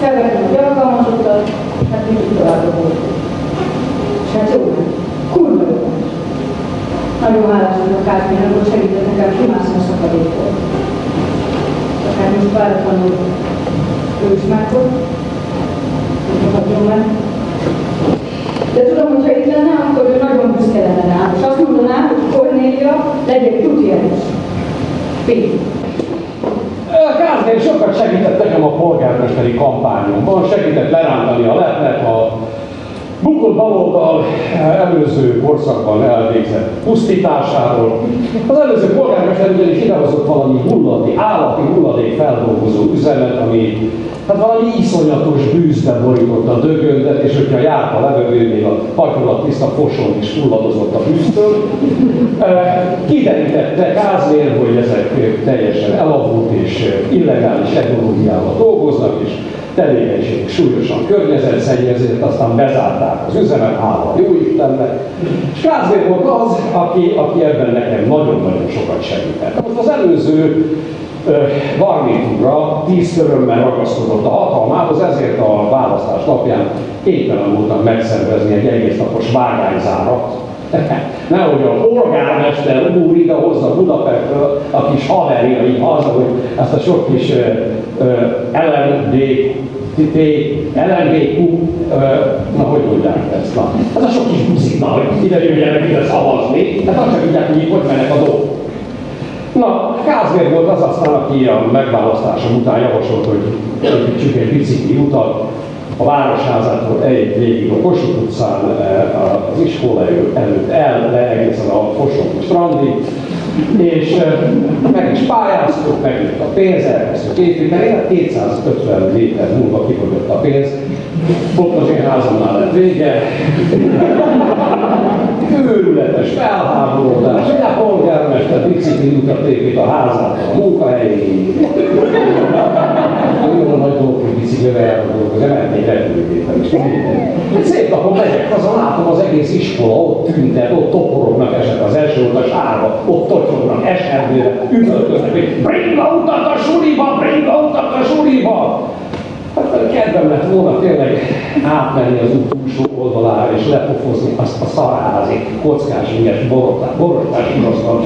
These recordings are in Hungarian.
felvettem egy alkalmazottat, hát mindig tovább volt. És hát jó, kurva jó. Nagyon hálás vagyok Kártyának, hogy segített nekem kimászni a szakadékból. Tehát most váratlanul ő is megfog, hogy meg. De tudom, hogy ha itt lenne, akkor ő nagyon büszke lenne rám, és azt mondaná, hogy Kornélia legyen tuti erős. Péter. Kázmér sokat segített nekem a polgármesteri kampányomban, segített lerántani a leplet a bukott baloldal előző korszakban elvégzett pusztításáról. Az előző polgármester ugyanis idehozott valami hulladi, állati hulladék feldolgozó üzemet, ami hát valami iszonyatos bűzbe borította a dögöndet, és hogyha járt a levegő, még a patyolat tiszta foson is hulladozott a bűztől. Kiderítette Kázmér, hogy ezek teljesen elavult és illegális technológiával dolgoznak, és tevékenység súlyosan környezetszennyezett, aztán bezárták az üzemet, hála jó Istennek. És Kázmér volt az, aki, aki ebben nekem nagyon-nagyon sokat segített. Most az előző Varnétúra tíz körömmel ragaszkodott a hatalmához, ezért a választás napján képtelen voltam megszervezni egy egész napos vágányzárat, Nehogy a polgármester úr ide hozza Budapestről a kis haverjai haza, hogy ezt a sok kis LND, LNDQ, na hogy mondják ezt, na, ez a sok kis buszik, na, hogy ide jöjjenek ide szavazni, hát azt csak tudják, hogy hogy mennek a dolgok. Na, Kázmér volt az aztán, aki a megválasztásom után javasolt, hogy építsük egy bicikli utat, a Városházától egy végig a Kossuth utcán, az iskola előtt el, le egészen a Kossuth strandig, és meg is pályáztuk, megjött a pénz, elkezdtük építeni, 250 méter múlva kifogyott a pénz, az én házamnál lett vége, őrületes felháborodás, a polgármester bicikli utat épít a házát, a munkahelyéig. Nagyon nagy dolgok, hogy biciklivel de nem egy repülőgépen is. Szép napon megyek haza, látom az egész iskola, ott tüntet, ott toporognak eset az első volt a sárba, ott tocsognak, eserdőre, üvöltöznek, hogy bring a utat a suliba, bring a utat a suliba! Hát kedvem lett volna tényleg átmenni az út túlsó oldalára és lepofozni azt a szarházi, kockás, ügyes, borostás urasztal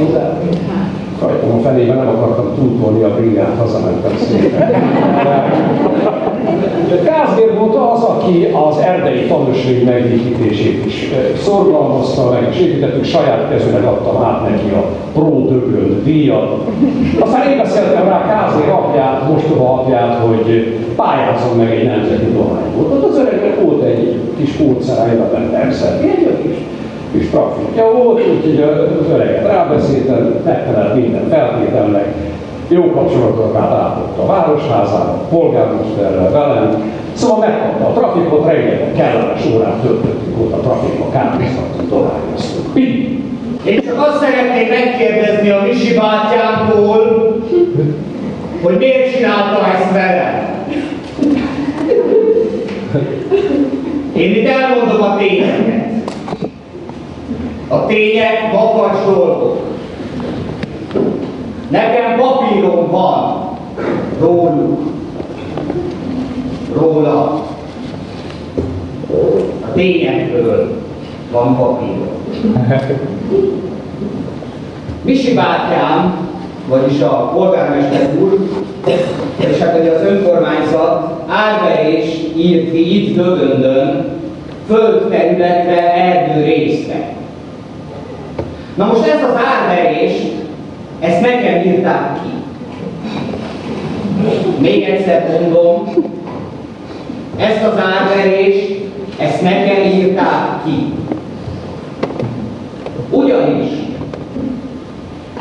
Rajtam a felében nem akartam túltolni a bringát, hazamentem szépen. Kázmér volt az, aki az erdei tanúsvény megépítését is szorgalmazta meg, és építettük, saját kezűleg adtam át neki a Pro Dögöld díjat. Aztán én beszéltem rá Kázmér apját, mostoha apját, hogy pályázzon meg egy nemzeti dohányból. Az öregnek volt egy kis kódszerája, persze, egy kis és tartja volt, úgyhogy az öreget rábeszéltem, megfelelt minden feltételnek, jó kapcsolatokat ápolt a városházában, a polgármesterrel, velem, szóval megkapta a trafikot, rengeteg kellemes órát töltöttük ott a trafikba, kávéztattunk, dolároztunk. Én csak azt szeretném megkérdezni a Misi bátyámtól, hogy miért csinálta ezt velem. Én itt elmondom a tényet tények makacs dolgok. Nekem papírom van róluk, róla. A tényekről van papírom. Misi bátyám, vagyis a polgármester úr, és hát ugye az önkormányzat árverés írt ki itt Dögöndön, földterületre, erdő részre. Na most ezt az árverést, ezt nekem írták ki. Még egyszer mondom, ezt az árverést, ezt nekem írták ki. Ugyanis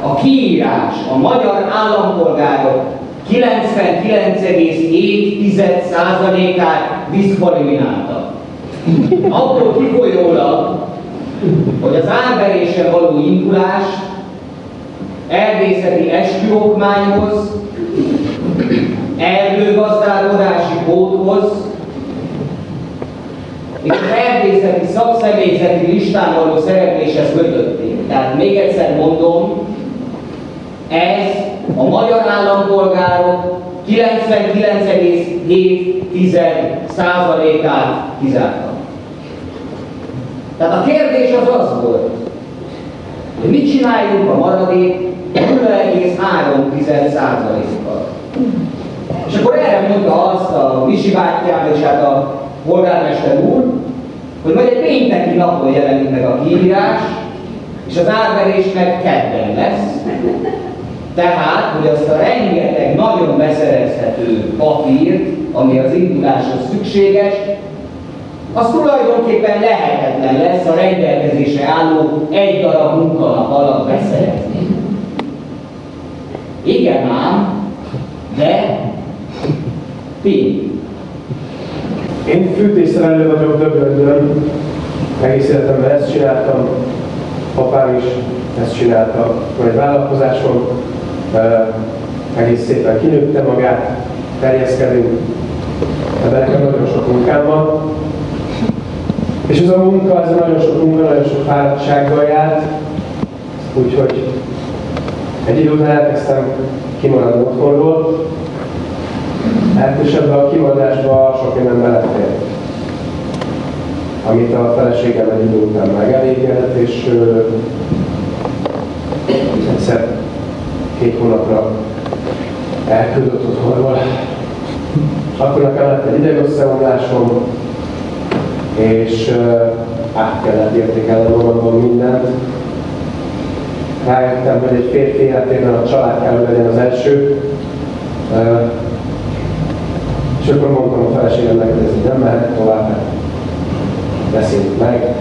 a kiírás a magyar állampolgárok 99,7%-át diszkvaliminálta. Abból kifolyólag, hogy az árverésen való indulás erdészeti esküokmányhoz, erdőgazdálkodási kódhoz, és az erdészeti szakszemélyzeti listán való szerepléshez kötötték. Tehát még egyszer mondom, ez a magyar állampolgárok 99,7%-át kizárta. Tehát a kérdés az az volt, hogy mit csináljunk a maradék 0,3%-kal. És akkor erre mondta azt a Misi bátyám és hát a polgármester úr, hogy majd egy pénteki napon jelenik meg a kiírás, és az árverés kedden lesz. Tehát, hogy azt a rengeteg nagyon beszerezhető papírt, ami az induláshoz szükséges, az tulajdonképpen lehetetlen lesz a rendelkezésre álló egy darab munkanap alatt beszerezni. Igen ám, de tény. Én fűtésszerelő vagyok Döböldön, egész életemben ezt csináltam, apám is ezt csinálta, van egy vállalkozásom, egész szépen kinőtte magát, terjeszkedünk, ebben nekem nagyon sok munkám van. És ez a munka, ez nagyon sok munka, nagyon sok fáradtsággal járt, úgyhogy egy idő után elkezdtem kimaradni otthonról, Hát és ebbe a kimaradásba sok minden belefér, amit a feleségem egy idő után megelégedett, és ö, egyszer két hónapra elküldött otthonról. Akkor nekem lett egy idegösszeomlásom, és át kellett értékelni magamban mindent. Rájöttem, hogy egy férfi életében a család kell, legyen az első. És akkor mondtam a feleségemnek, hogy ez nem mehet tovább, beszéljük meg.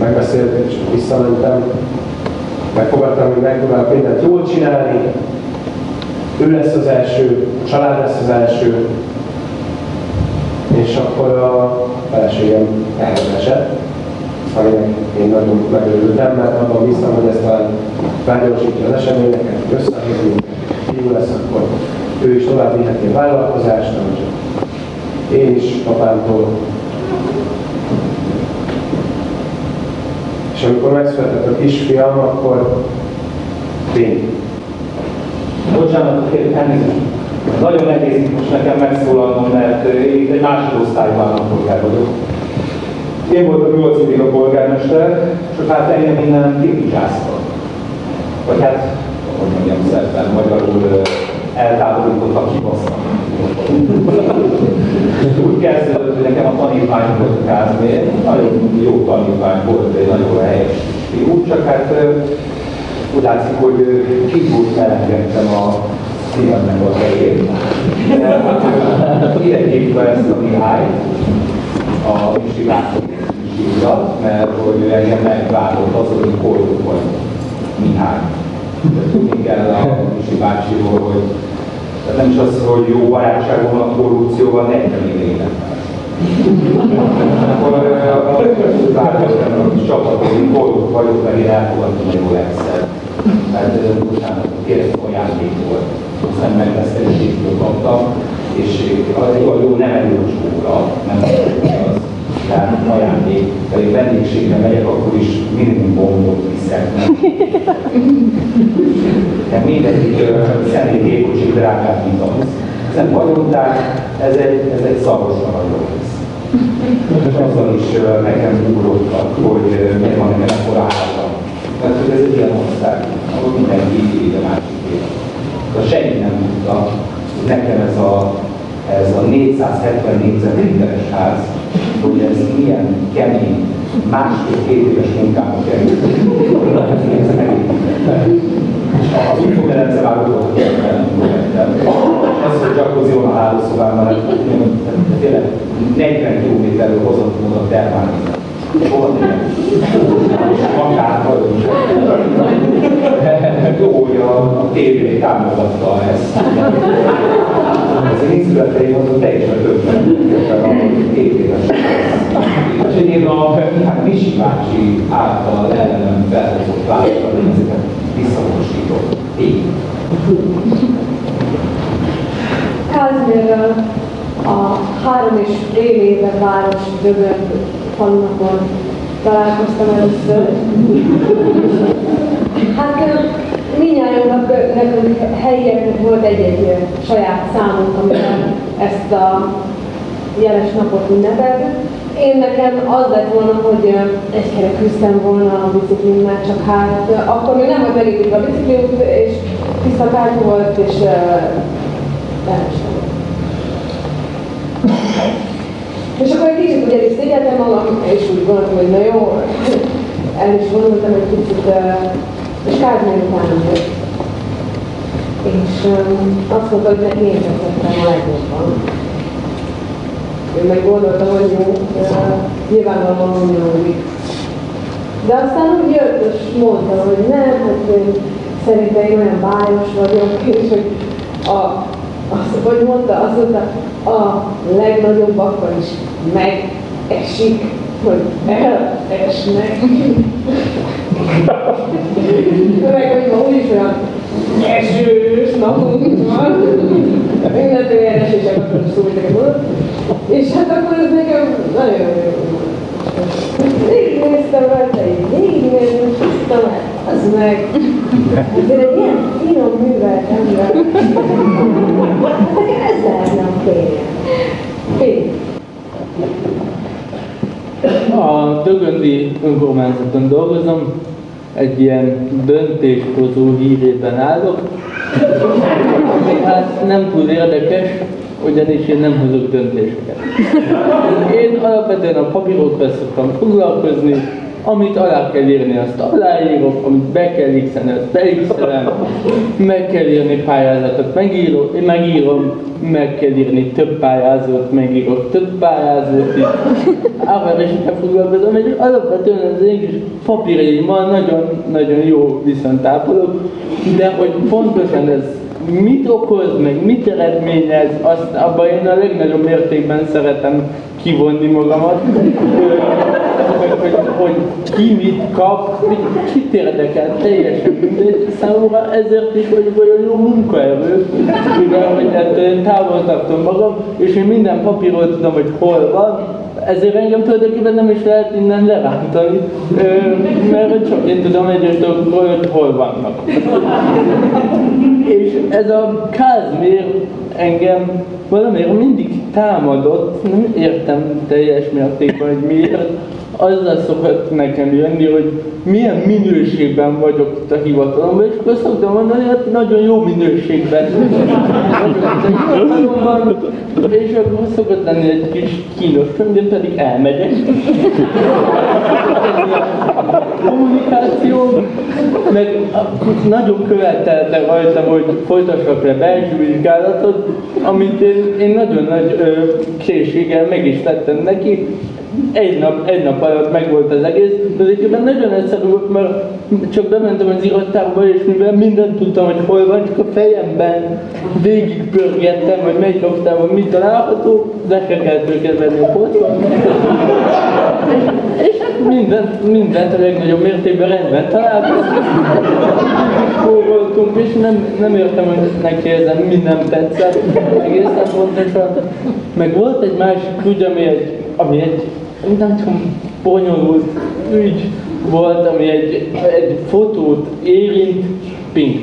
Megbeszéltük, és visszamentem. Megfogadtam, hogy megpróbálok mindent jól csinálni. Ő lesz az első, a család lesz az első. És akkor a feleségem elesett, aminek én nagyon megörültem, mert abban bíztam, hogy ez talán felgyorsítja az eseményeket, összehívjuk, fiú lesz, akkor ő is tovább viheti a vállalkozást, amit én is apámtól. És amikor megszületett a kisfiam, akkor tény. Bocsánat, elnézést. Nagyon nehéz itt most nekem megszólalnom, mert én egy másodosztályú állampolgár vagyok. Én voltam 8 évig a polgármester, és hát engem innen kivigyáztak. Vagy hát, hogy mondjam szépen, magyarul eltávolítottak, kibasztak. Úgy kezdődött, hogy nekem a tanítvány volt a Kázmér, nagyon jó tanítvány volt, egy nagyon helyes fiú, csak hát úgy látszik, hogy kívül elengedtem a szívemnek a helyét. Ide hívta ezt a Mihály, a Misi László mert hogy engem megváltott az, hogy kolduk vagy Mihály. Tudni kell a Misi bácsiról, hogy tehát nem is az, hogy jó barátság van a korrupcióval, 40 éve életben. Akkor a csapatom, boldog vagyok, mert én elfogadtam a jó egyszer. Mert utána kérdeztem, ajándék volt. Aztán megvesztelésétől kaptam, és a jó nem erős óra, nem az, tehát ajándék, pedig vendégségre megyek, akkor is minimum bombot viszek. De mindegyik személy gépkocsi drágább, mint az. Ez nem vagyontár, ez egy, ez egy szaros lesz. És azzal is nekem ugrottak, hogy miért van ekkora ára. Mert hogy ez egy ilyen ország, ahol mindenki így a másik élet. Senki nem tudta, hogy nekem ez a, ez a 470 négyzetméteres ház, hogy ez milyen kemény, másfél-két éves munkába került. Az már volt, az, hogy van a hálószobában, hát tényleg 40 kilométerről hozott a Akár vagyunk. Jó, hogy a, a tévé támogatta ezt. Az én születeim azon teljesen többen a tévéres. És én a hát Misi bácsi által ellenem felhozott válaszokat, ezeket visszamosítom. Így. Kázmérrel a három és fél éve város dögönt falunapon találkoztam először. Hát mindjárt nekünk helyieknek volt egy-egy saját számunk, amivel ezt a jeles napot ünnepeltük. Én nekem az lett volna, hogy egy kere küzdtem volna a biciklimmel, csak hát akkor még nem volt megépítve a bicikliút, és tiszta volt, és uh, és akkor egy kicsit ugye is szégyeltem magam, és úgy gondoltam, hogy na jó, el is gondoltam egy kicsit, és Kázmér utána jött. És azt mondta, hogy neki én tettem a legjobban. Én meg gondoltam, hogy jó, nyilvánvalóan unalmi. De aztán úgy jött, és mondta, hogy nem, hogy én szerintem én olyan bájos vagyok, és hogy a, azt, hogy mondta, azt mondta, a legnagyobbakon is megesik, hogy elesnek. Meg, hogy ma úgyis olyan esős napunk van, mindentől ilyen esések akkor szóltak volt. És hát akkor ez nekem nagyon jó Végignéztem rajta, így végignéztem, aztán az meg. Azért egy ilyen finom. A Dögöndi önkormányzaton dolgozom, egy ilyen döntéshozó hírében állok. Hát nem túl érdekes, ugyanis én nem hozok döntéseket. Én alapvetően a papírokkal szoktam foglalkozni, amit alá kell írni, azt aláírok, amit be kell x azt beixelem, meg kell írni pályázatot, megírom, én megírom, meg kell írni több pályázatot, megírok több pályázatot is. Ávárosokkal foglalkozom, és alapvetően az én kis papírjaimmal nagyon-nagyon jó viszont ápolok, de hogy pontosan ez mit okoz, meg mit eredményez, azt abban én a legnagyobb mértékben szeretem kivonni magamat, hogy, hogy, ki mit kap, kit érdekel, teljesen mindegy. Számomra ezért is vagyok olyan jó munkaerő, mivel hogy én távol tartom magam, és én minden papíról tudom, hogy hol van, ezért engem tulajdonképpen nem is lehet innen lerántani, mert csak én tudom egyes dolgokról, hogy hol vannak. És ez a Kázmér engem valamiért mindig támadott, nem értem teljes mértékben, hogy miért, azzal szokott nekem jönni, hogy milyen minőségben vagyok itt a hivatalomban, és akkor szoktam mondani, hogy nagyon jó minőségben és akkor szokott lenni egy kis kínos de pedig elmegyek. Kommunikáció, meg nagyon követelte rajtam, hogy folytassak le belső vizsgálatot, amit én, én nagyon nagy ö, készséggel meg is tettem neki, egy nap, egy nap alatt meg volt az egész, de egyébként nagyon egyszerű volt, mert csak bementem az irattába, és mivel mindent tudtam, hogy hol van, csak a fejemben végigpörgettem, hogy melyik oktávon mit található, le kellett őket venni a polcon. és, mindent, mindent a legnagyobb mértékben rendben találtam. Kóvoltunk, és nem, nem értem, hogy neki ezen minden tetszett egészen pontosan. Meg volt egy másik ügy, ami egy, ami egy nagyon bonyolult ügy volt, ami egy, egy fotót érint, ping.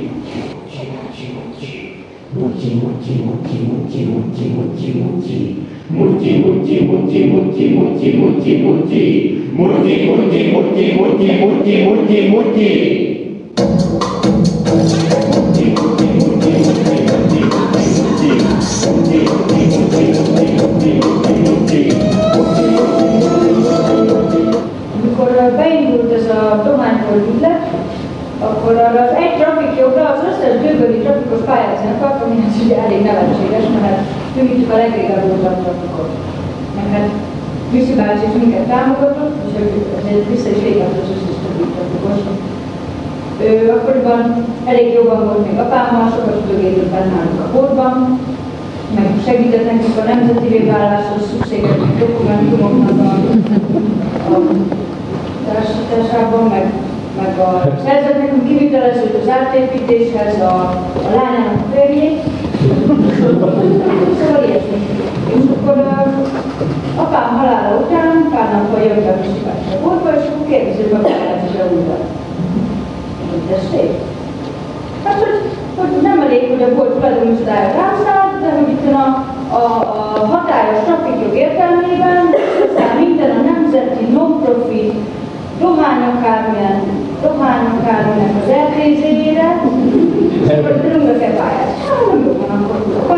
Mucci, mucci, mucci, mucci, mucci, mucci, mucci. Mucci, முச்சி முச்சி முச்சி முச்சி முச்சி முச்சி முச்சி முச்சி முச்சி முச்சி முச்சி முச்சி முச்சி முச்சி akkor az egy trafik jobbra az összes bővöli trafikos pályázatnak, ami hát ugye elég nevetséges, mert ő a legrégebb volt a trafikot. Meg hát Műszi bácsi is minket támogatott, és ezért vissza is végett az összes. Ő akkoriban elég jobban volt még apámmal, sokat benne nálunk a borban, meg segített nekünk a nemzeti vállaláshoz szükséges dokumentumoknak a, a társításában, meg, meg a szerzett nekünk kivitelezőt az átépítéshez, a, a lányának. Szóval. És akkor a, apám halála után pár nappal jött a Misibács a boltba, és akkor kérdezik a pályázatra újra. Ez szép. Hát, hogy, hogy nem elég, hogy a bolt tulajdonosodája rászállt, de hogy itt a, a, a hatályos trafikjog értelmében, minden a nemzeti non-profit dohány akármilyen, dohány akármilyen az eltézére, és akkor nem van, akkor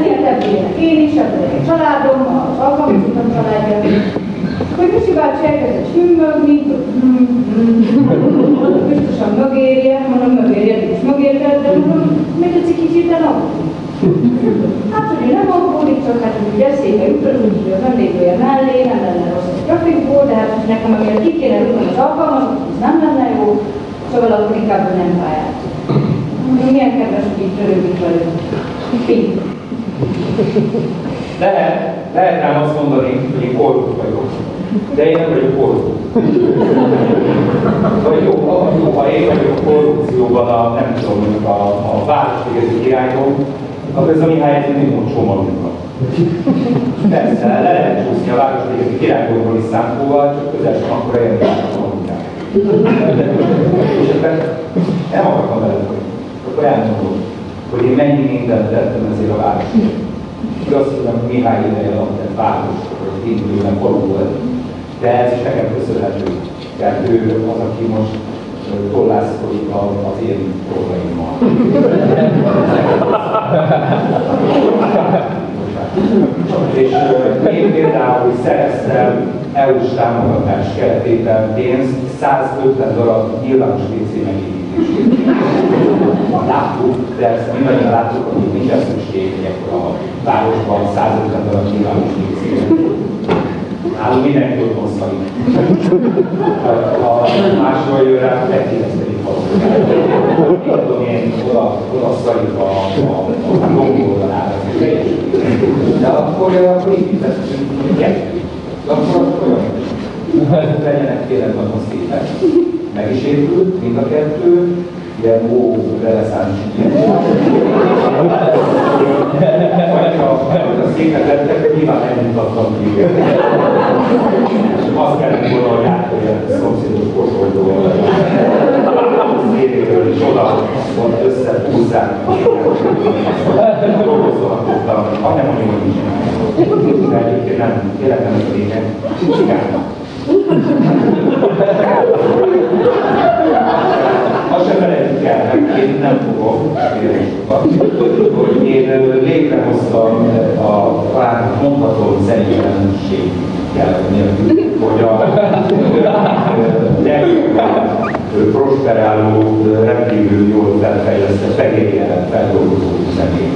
miért ebből én is, ebből egy családom, az alkalmazottam családja. Hogy Misi bácsi elkezdett hümmögni, biztosan mögérje, mondom, mögérje, de mondom, egy kicsit el Hát, hogy nem csak hát, hogy eszébe jutott, hogy a vendéglője mellé, nem lenne rossz egy trafikból, de hát nekem amire ki kéne rúgni az alkalmazot, ez nem lenne jó, szóval akkor inkább nem pályát. Milyen kedves, hogy így törődik velünk. Lehet, lehet rám azt mondani, hogy én korrupt vagyok. De én nem vagyok korrupt. Vagy jó, jó, ha én vagyok korrupcióban a, nem tudom, mondjuk a, a városvégező irányom, akkor ez a Mihály ez mindig mond somalunkat. Persze, le lehet csúszni a városvégező irányomról is számkóval, csak közel sem akkor érni a somalunkat. És ebben nem akartam vele akkor elmondom, hogy én mennyi mindent tettem ezért a városért. Igaz, hogy Mihály ideje alatt egy város, hogy indulően falu volt, de ez is nekem köszönhető. Tehát ő az, aki most tollászkodik az én dolgaimmal. És én például szereztem EU-s támogatás keretében pénzt 150 darab nyilvános WC megépítésére. Láttuk, de ezt mindannyian láttuk, hogy nincsen szükség akkor a városban 150 darab nyilvános WC-re. Nálunk mindenki otthon szalik. Ha másról jön rá, megkérdeztedik valószínűleg. Tudom én, oda, a, a, a. De akkor, akkor építettünk kettőt. De akkor akkor olyan. Legyenek kérlek nagyon szépek. Meg is épült, mind a kettő. Ilyen ó, reneszáns. Hogyha szépek lettek, nyilván nem mutattam ki. Azt kellett volna, hogy átolja a szomszédos kosoldó széléről, és oda ott összehúzzák. Dolgozolhatottam, ha nem mondjuk, hogy is De egyébként nem, ez a lényeg. Csinálom. Azt sem felejtjük el, meg én nem fogok, hogy én létrehoztam a talán mondhatom szerénytelenség nélkül, hogy a prosperáló, rendkívül jól felfejlesztett fehérje feldolgozó személy.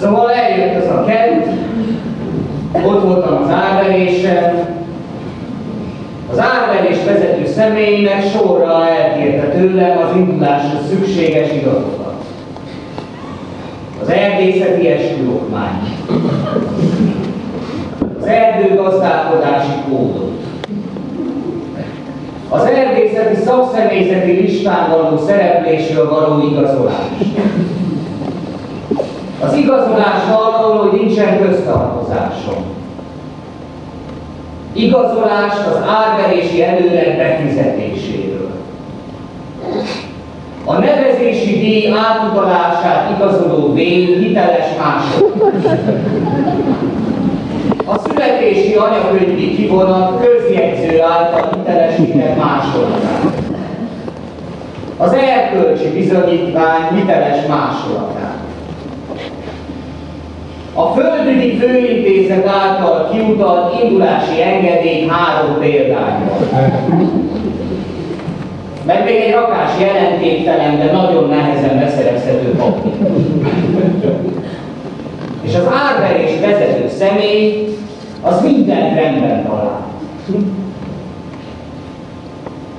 Szóval eljött az a kent, ott voltam az árverésen, az árverés vezető személynek sorra elkérte tőlem az induláshoz szükséges iratokat. Az erdészeti esküokmányt, az erdőgazdálkodási kódot, az erdészeti szakszemélyzeti listán való szereplésről való igazolást, Az igazolás arról, hogy nincsen köztartozásom. Igazolást az árverési előreg befizetéséről. A nevezési díj átutalását igazoló vény hiteles mások. A születési anyakönyvi kivonat közjegyző által hitelesített másolatát. Az erkölcsi bizonyítvány hiteles másolatát. A földügyi főintézet által kiutalt indulási engedély három példányban. Meg még egy rakás jelentéktelen, de nagyon nehezen beszerezhető papír. És az árverés vezető személy az minden rendben talál.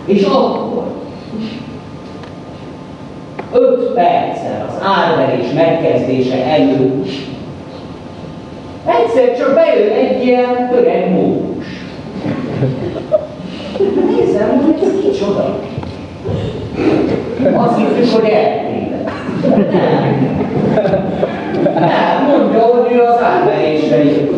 És akkor öt perccel az árverés megkezdése előtt egyszer csak bejön egy ilyen öreg mókus. Nézem, hogy ez kicsoda. Azt hiszük, hogy eltéved. Nem. Mondja, hogy ő az árverésre jött.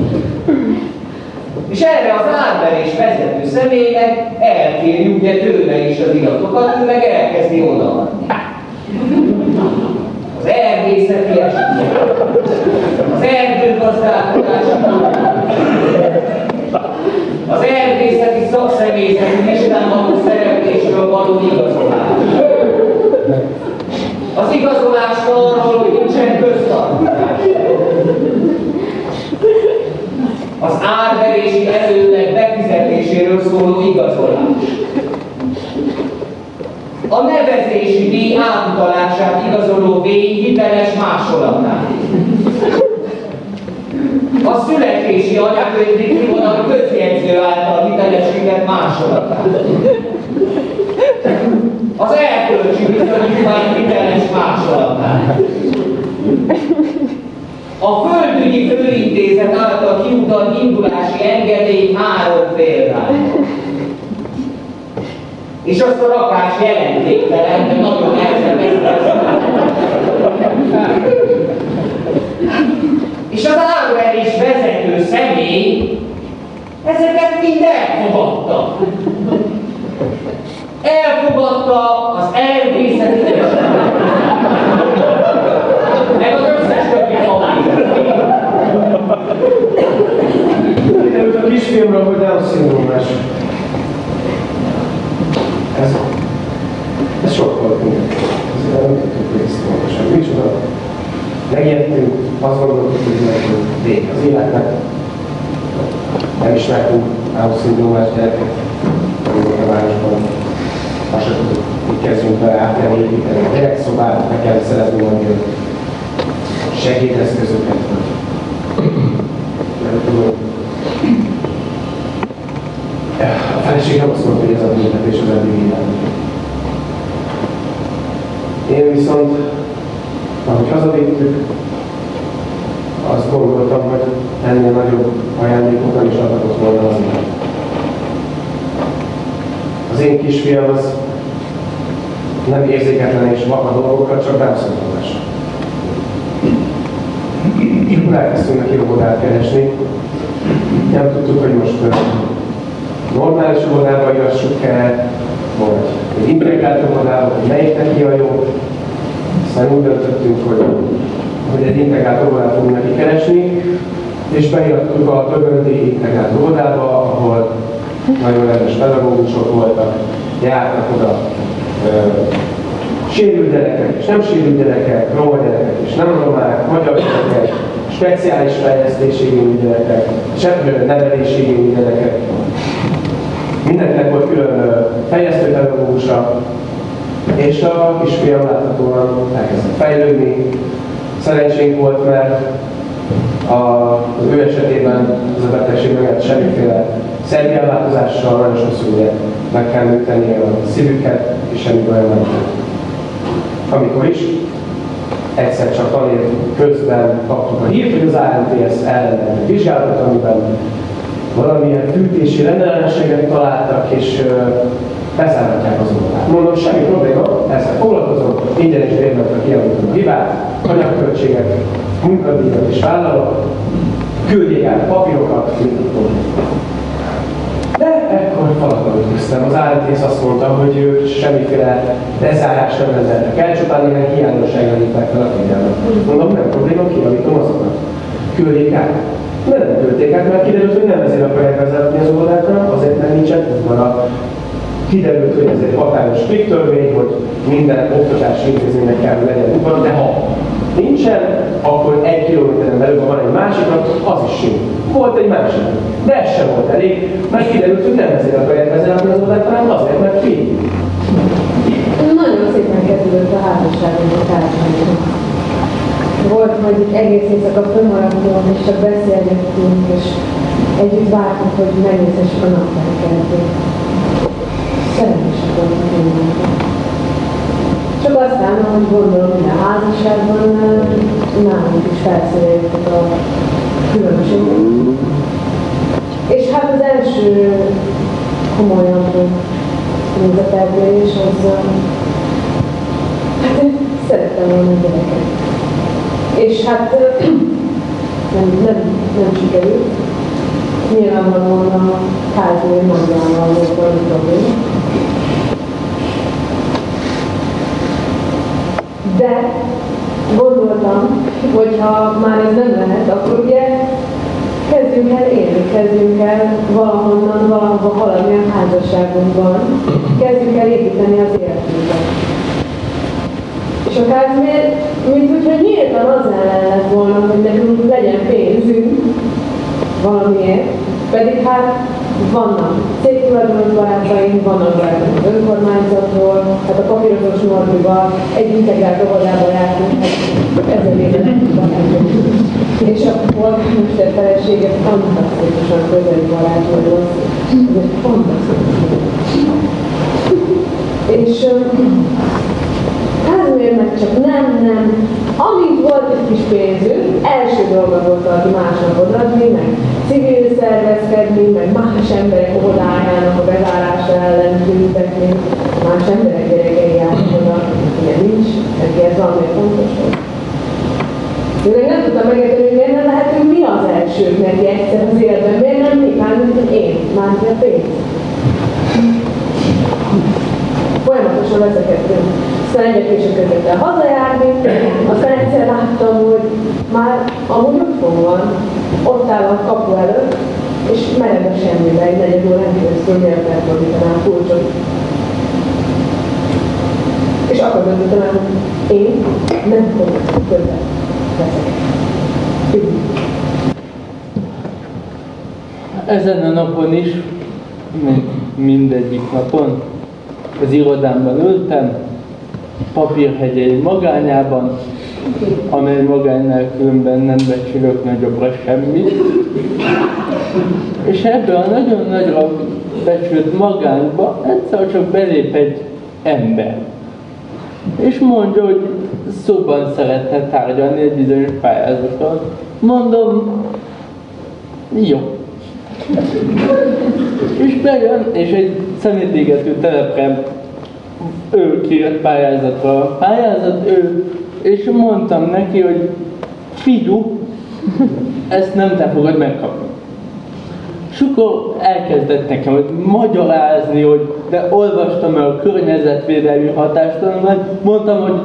És erre az árverés vezető személynek elkérjük ugye tőle is az iratokat, ő meg elkezdi odaadni. Az erdészeti esetek, az erdőgazdálkodási az erdészeti szakszemélyzeti listán való szereplésről való igazolás. Az igazolás arról, hogy nincsen köztartozás. Az árverési előleg befizetéséről szóló igazolás. A nevezési díj átutalását igazoló vény hiteles másolatát. A születési anyakönyvi kivonal közjegyző által hitelesített másolatát. Az erkölcsi bizonyítvány hiteles másolatát. A Földügyi Főintézet által kiutalt indulási engedély három példány. És azt a rakás jelentéktelen, de nagyon nehezen És az árverés vezető személy ezeket mind elfogadta. Elfogadta az elvészeti meg az összes többi Kiderült a kisfilmről, hogy Down szindrómás. Ez, ez sok volt minket. Ez nem tudtuk részt pontosan. Micsoda? Megijedtünk, azt gondoltuk, hogy vége az életnek. Nem ismertünk Down szindrómás gyereket. Amikor a városban azt sem tudtuk, hogy kezdjünk vele áttenni, építeni a gyerekszobát, meg kell szeretni mondani segédeszközöket, vagy nem tudom, a feleségem azt mondta, hogy ez a büntetés az eddig élet. Én viszont, ahogy hazavittük, azt gondoltam, hogy ennél nagyobb ajándékot nem is adhatott volna az. Az én kisfiam az nem érzéketlen és vaka dolgokat, csak rászólás. És akkor elkezdtünk neki óvodát keresni. Nem tudtuk, hogy most normális óvodába igassuk el, vagy egy integrált óvodába, hogy melyik neki a jó. Aztán úgy döntöttünk, hogy, hogy egy integrált óvodát fogunk neki keresni, és beirattuk a Tögöndi integrált óvodába, ahol nagyon rendes pedagógusok voltak, jártak oda ö, sérült gyerekek és nem sérült gyerekek, roma gyerekek és nem romák, magyar gyerekek, speciális fejlesztéségű gyerekek, seprő neveléségű gyerekek. Mindenkinek volt külön fejlesztő pedagógusa, és a kisfiam láthatóan elkezdett fejlődni. Szerencsénk volt, mert a, az ő esetében ez a betegség meg semmiféle szervi ellátozással nagyon ugye meg kell műteni a szívüket, és semmi olyan nem Amikor is, egyszer csak tanév közben kaptuk a hírt, hogy az ANTS ellen vizsgálatot, amiben valamilyen fűtési rendellenességet találtak, és bezárhatják az óvodát. Mondom, semmi probléma, ezzel foglalkozom, ingyenes bérletre kiavítom a hibát, anyagköltséget, munkadíjat is vállalok, küldjék át a papírokat, tudom. De ekkor falakba ütköztem. Az államtész azt mondta, hogy ők semmiféle lezárást nem rendeltek el, csupán ilyen hiányosságra hívták fel a figyelmet. Mondom, nem probléma, kiavítom azokat. Küldjék át. Nem küldték át, mert kiderült, hogy nem ezért akarják vezetni az óvodákra, azért mert nincsen udvara. Kiderült, hogy ez egy hatályos törvény, hogy minden oktatási intézménynek kell, hogy legyen udvar, de ha nincsen, akkor egy kilométeren belül, ha van egy másik, az is jó. Volt egy másik. De ez sem volt elég, mert kiderült, hogy nem ezért akarják vezetni az óvodát, hanem azért, mert fi. Nagyon szépen kezdődött a házasságunk a társadalomban. Volt, hogy egész éjszaka fönnmaradtunk, és csak beszélgettünk, és együtt vártunk, hogy megnézhessük a napfelkeltét. Mindenki. Csak aztán, ahogy gondolom, a házasságban nálunk is felszereltük a különbségek. És hát az első komolyabb nézeteltérés az, hát én szerettem volna gyereket. És hát nem, nem, nem sikerült. Nyilvánvalóan a kázói magával volt valami probléma. De gondoltam, hogy ha már ez nem lehet, akkor ugye kezdjünk el élni, kezdjünk el valahonnan, valahova haladni a házasságunkban, kezdjünk el építeni az életünket. És a Kázmér, mint hogyha nyíltan az ellen lett volna, hogy nekünk legyen pénzünk valamiért, pedig hát vannak cégtulajdonos barátaink, vannak barátaink önkormányzatról, hát a papírozós Norbival egy integrált óvodába jártunk, ezer éve. És a polgármester felesége fantasztikusan közeli barát volt, ez egy fantasztikus. És Kázmérnek csak nem, nem. Amint volt egy kis pénzünk, első dolga volt valaki másnak odaadni, meg civil szervezkedni, meg más emberek óvodájának a bezárása ellen tüntetni, más emberek gyerekei járnak oda, ugye nincs, neki ez valami fontos volt. Én nem tudtam megérteni, hogy miért nem lehetünk mi az elsők neki egyszer az életben, miért nem mi, mármint én, mármint a pénz. Folyamatosan veszekedtünk aztán egyre később kezdett hazajárni, aztán egyszer láttam, hogy már amúgy otthon van, ott áll a kapu előtt, és mered a semmibe, egy negyed órán keresztül miért elfordítanám kulcsot. És akkor döntöttem hogy én nem fogok többet veszekedni. Ezen a napon is, mindegyik napon, az irodámban ültem, papírhegyei magányában, amely magánynál különben nem becsülök nagyobbra semmit. És ebből a nagyon nagyra becsült magányba egyszer csak belép egy ember. És mondja, hogy szóban szeretne tárgyalni egy bizonyos pályázaton. Mondom, jó. És bejön, és egy szemétégető telepre ő kijött pályázatra. A pályázat ő, és mondtam neki, hogy figyú, ezt nem te fogod megkapni. És akkor elkezdett nekem hogy magyarázni, hogy de olvastam el a környezetvédelmi hatástanulmányt, mondtam, hogy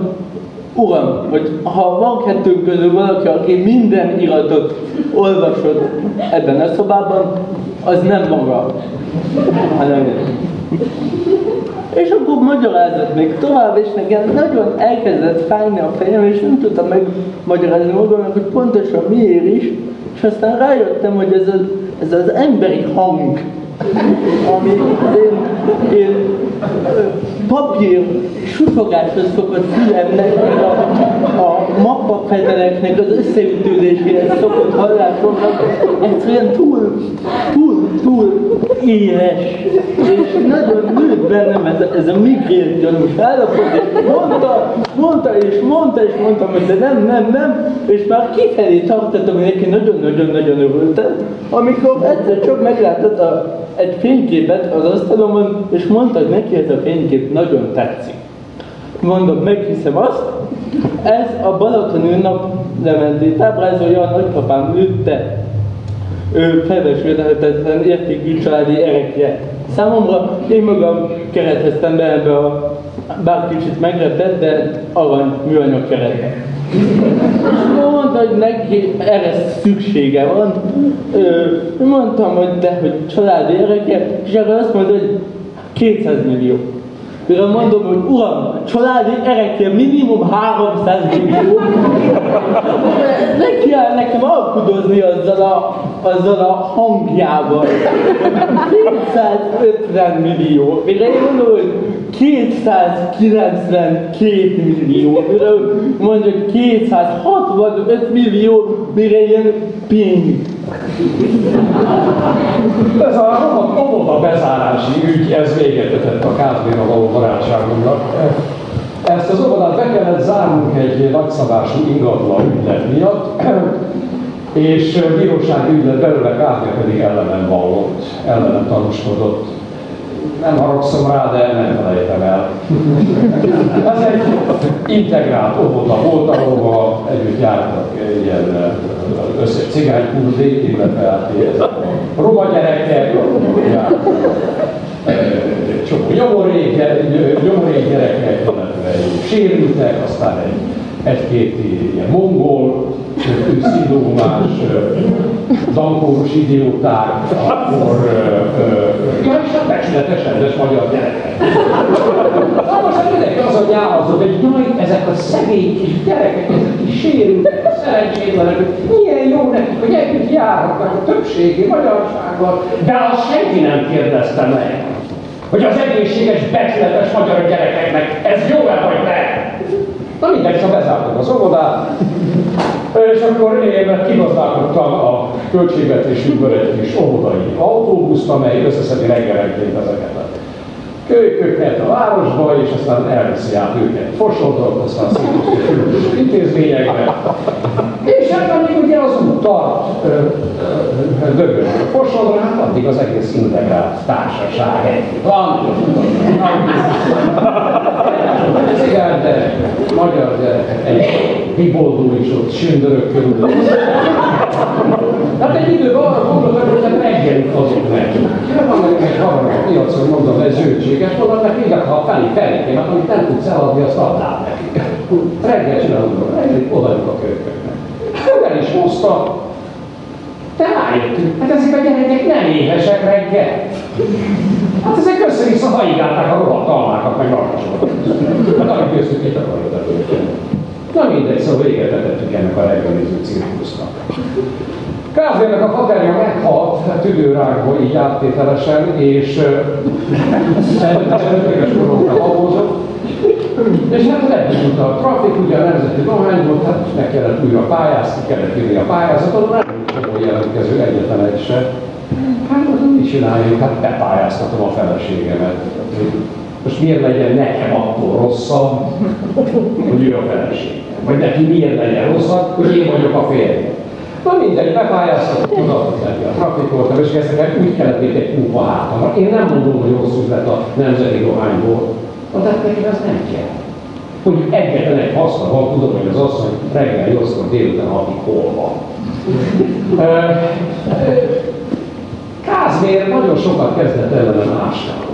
Uram, hogy ha van kettőnk közül valaki, aki minden iratot olvasott ebben a szobában, az nem maga, hanem és akkor magyarázott még tovább, és nekem nagyon elkezdett fájni a fejem, és nem tudtam megmagyarázni magamnak, hogy pontosan miért is, és aztán rájöttem, hogy ez az, ez az emberi hang, ami én, én papír susogáshoz szokott fülemnek, a, a mappafedeleknek az összeütődéséhez szokott hallásomnak, egyszerűen túl, túl, túl éles, és nagyon nőtt bennem ez, ez a migrén gyanús állapot, és mondta, mondta, és mondta, és mondtam, hogy de nem, nem, nem, és már kifelé tartottam, hogy neki nagyon-nagyon-nagyon örültem, amikor egyszer csak meglátott a egy fényképet az asztalomon, és mondta, hogy neki ez a fénykép nagyon tetszik. mondom, meghiszem azt, ez a Balatoni ünnap lementét ábrázolja, a nagypapám lőtte ő felvesülhetetlen értékű családi erekje. Számomra én magam kereteztem be ebbe a bár kicsit meglepett, de arany műanyag keretbe. Mondta, hogy neki erre szüksége van. Ö, mondtam, hogy de, hogy családi ereke, és akkor azt mondta, hogy 200 millió. Mire mondom, hogy uram, családi erekje minimum 300 millió. Ne kell nekem alkudozni azzal a, azzal a hangjával. 250 millió. Mire én mondom, hogy 292 millió. Mire mondja 265 millió, mire ilyen ping. Ez a roma óvoda bezárási ügy, ez véget vetett a Kázméra való barátságunknak. Ezt az óvodát be kellett zárnunk egy nagyszabású ingatlan ügylet miatt, és bíróság ügylet belőle Kázmér pedig ellenem vallott, ellenem tanúskodott. Nem haragszom rá, de nem felejtem el. Ez egy integrált óvoda volt, ahova együtt jártak ilyen össze cigánykurdi, illetve hát roma gyerekek, csomó nyomorék gyerekek, illetve sérültek, aztán egy, egy-két ilyen mongol, szindómás, dankóros idióták, akkor ja, és a magyar gyerekek. Hát most hát mindenki azon nyálazott, hogy jaj, ezek a szegény kis gyerekek, ezek kis sérültek, szerencsétlenek, milyen jó nekik, hogy együtt járhatnak a többségi magyarsággal, de azt senki nem kérdezte meg, hogy az egészséges, becsületes magyar gyerekeknek ez jó-e vagy ne? Na mindegy, szóval bezártuk az óvodát, és akkor én kigazdálkodtam a költségvetésünkből egy kis óvodai autóbuszt, amely összeszedi reggelenként ezeket a kölyköket a városba, és aztán elviszi át őket Fosodra, aztán különböző intézményekbe. És hát amíg ugye az út tart dögön Fosodra, hát addig az egész integrált társaság van. Cigány gyerek, magyar gyerekek, egy biboldó is ott sündörök körül. Hát egy időben arra gondoltak, hogy hát reggelit azok meg. van nekünk egy haverok a piacon, mondom, ez zöldséges, mondom, meg így ha felé felé, hát amit nem tudsz eladni, azt adnál neki. Reggel csinálunk, reggelit odaadjuk a kölyköknek. El is hozta, de rájöttünk, hát ezek a gyerekek nem éhesek reggel. Hát ezek össze-vissza haigálták a rohadt almákat, meg rakasokat. Hát amit köztük itt akarod Na mindegy, szóval véget vetettük ennek a reggeliző cirkusznak. Kázérnek a faterja meghalt hát tüdőrákból így áttételesen, és természetesen korokra habózott, és hát lehetett a trafik, ugye a nemzeti dohány volt, hát meg kellett újra pályázni, kellett írni a pályázatot, nem volt jelentkező egyetlen egy se. Hát mit csináljuk? Hát bepályáztatom a feleségemet. Most miért legyen nekem attól rosszabb, hogy ő a feleség? Vagy neki miért legyen rosszabb, hogy én vagyok a férje? Na mindegy, bepályáztatok, tudatot lenni a trafikoltam, és ezeket úgy kellett, mint egy kúpa hátamra. Én nem mondom, hogy rossz üzlet a nemzeti dohányból, de hát neki az nem kell. Hogy egyetlen egy haszna tudom, hogy az asszony reggel 8-kor délután hatig hol van. Kázmér nagyon sokat kezdett ellenem ástálni.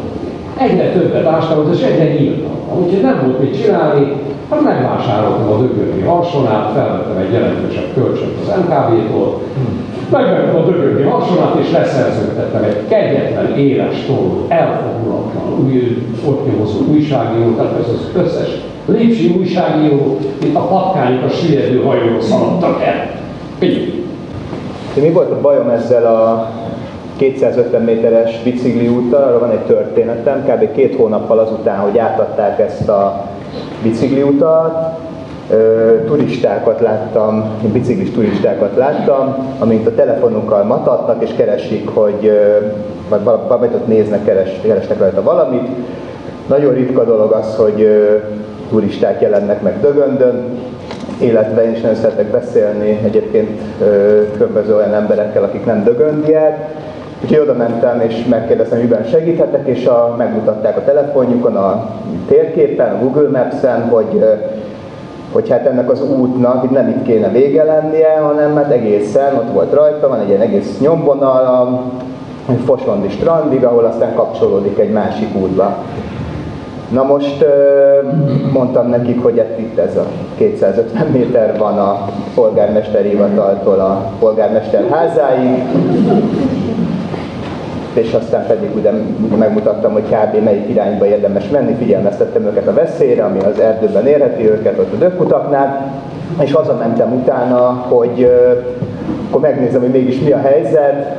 Egyre többet ástálott, és egyre nyíltam. Úgyhogy nem volt mit csinálni, hát megvásároltam a dögölni harsonát, felvettem egy jelentősebb kölcsönt az MKB-tól, megvettem a dögölni harsonát, és leszerződtettem egy kegyetlen, éles tollú, elfogulatlan, új, ott nyomozó újságíró, tehát ez az összes lépsi újságíró, mint a patkányok a süllyedő hajóról szaladtak el. Figyelj! Mi volt a bajom ezzel a 250 méteres bicikli úttal, arra van egy történetem, kb. két hónappal azután, hogy átadták ezt a bicikli utat, turistákat láttam, biciklis turistákat láttam, amint a telefonukkal matatnak és keresik, hogy vagy valamit ott néznek, keres, keresnek rajta valamit. Nagyon ritka dolog az, hogy turisták jelennek meg Dögöndön, illetve én is nagyon szeretek beszélni egyébként különböző olyan emberekkel, akik nem dögöndiek, Úgyhogy oda mentem és megkérdeztem, miben segíthetek, és a, megmutatták a telefonjukon, a térképen, a Google Maps-en, hogy hogy hát ennek az útnak itt nem itt kéne vége lennie, hanem hát egészen ott volt rajta, van egy ilyen egész nyomvonal a Fosondi strandig, ahol aztán kapcsolódik egy másik útba. Na most mondtam nekik, hogy hát itt ez a 250 méter van a polgármester hivataltól a polgármester házáig, és aztán pedig ugye, megmutattam, hogy kb. melyik irányba érdemes menni, figyelmeztettem őket a veszélyre, ami az erdőben érheti őket, ott a dökkutaknál, és hazamentem utána, hogy akkor megnézem, hogy mégis mi a helyzet,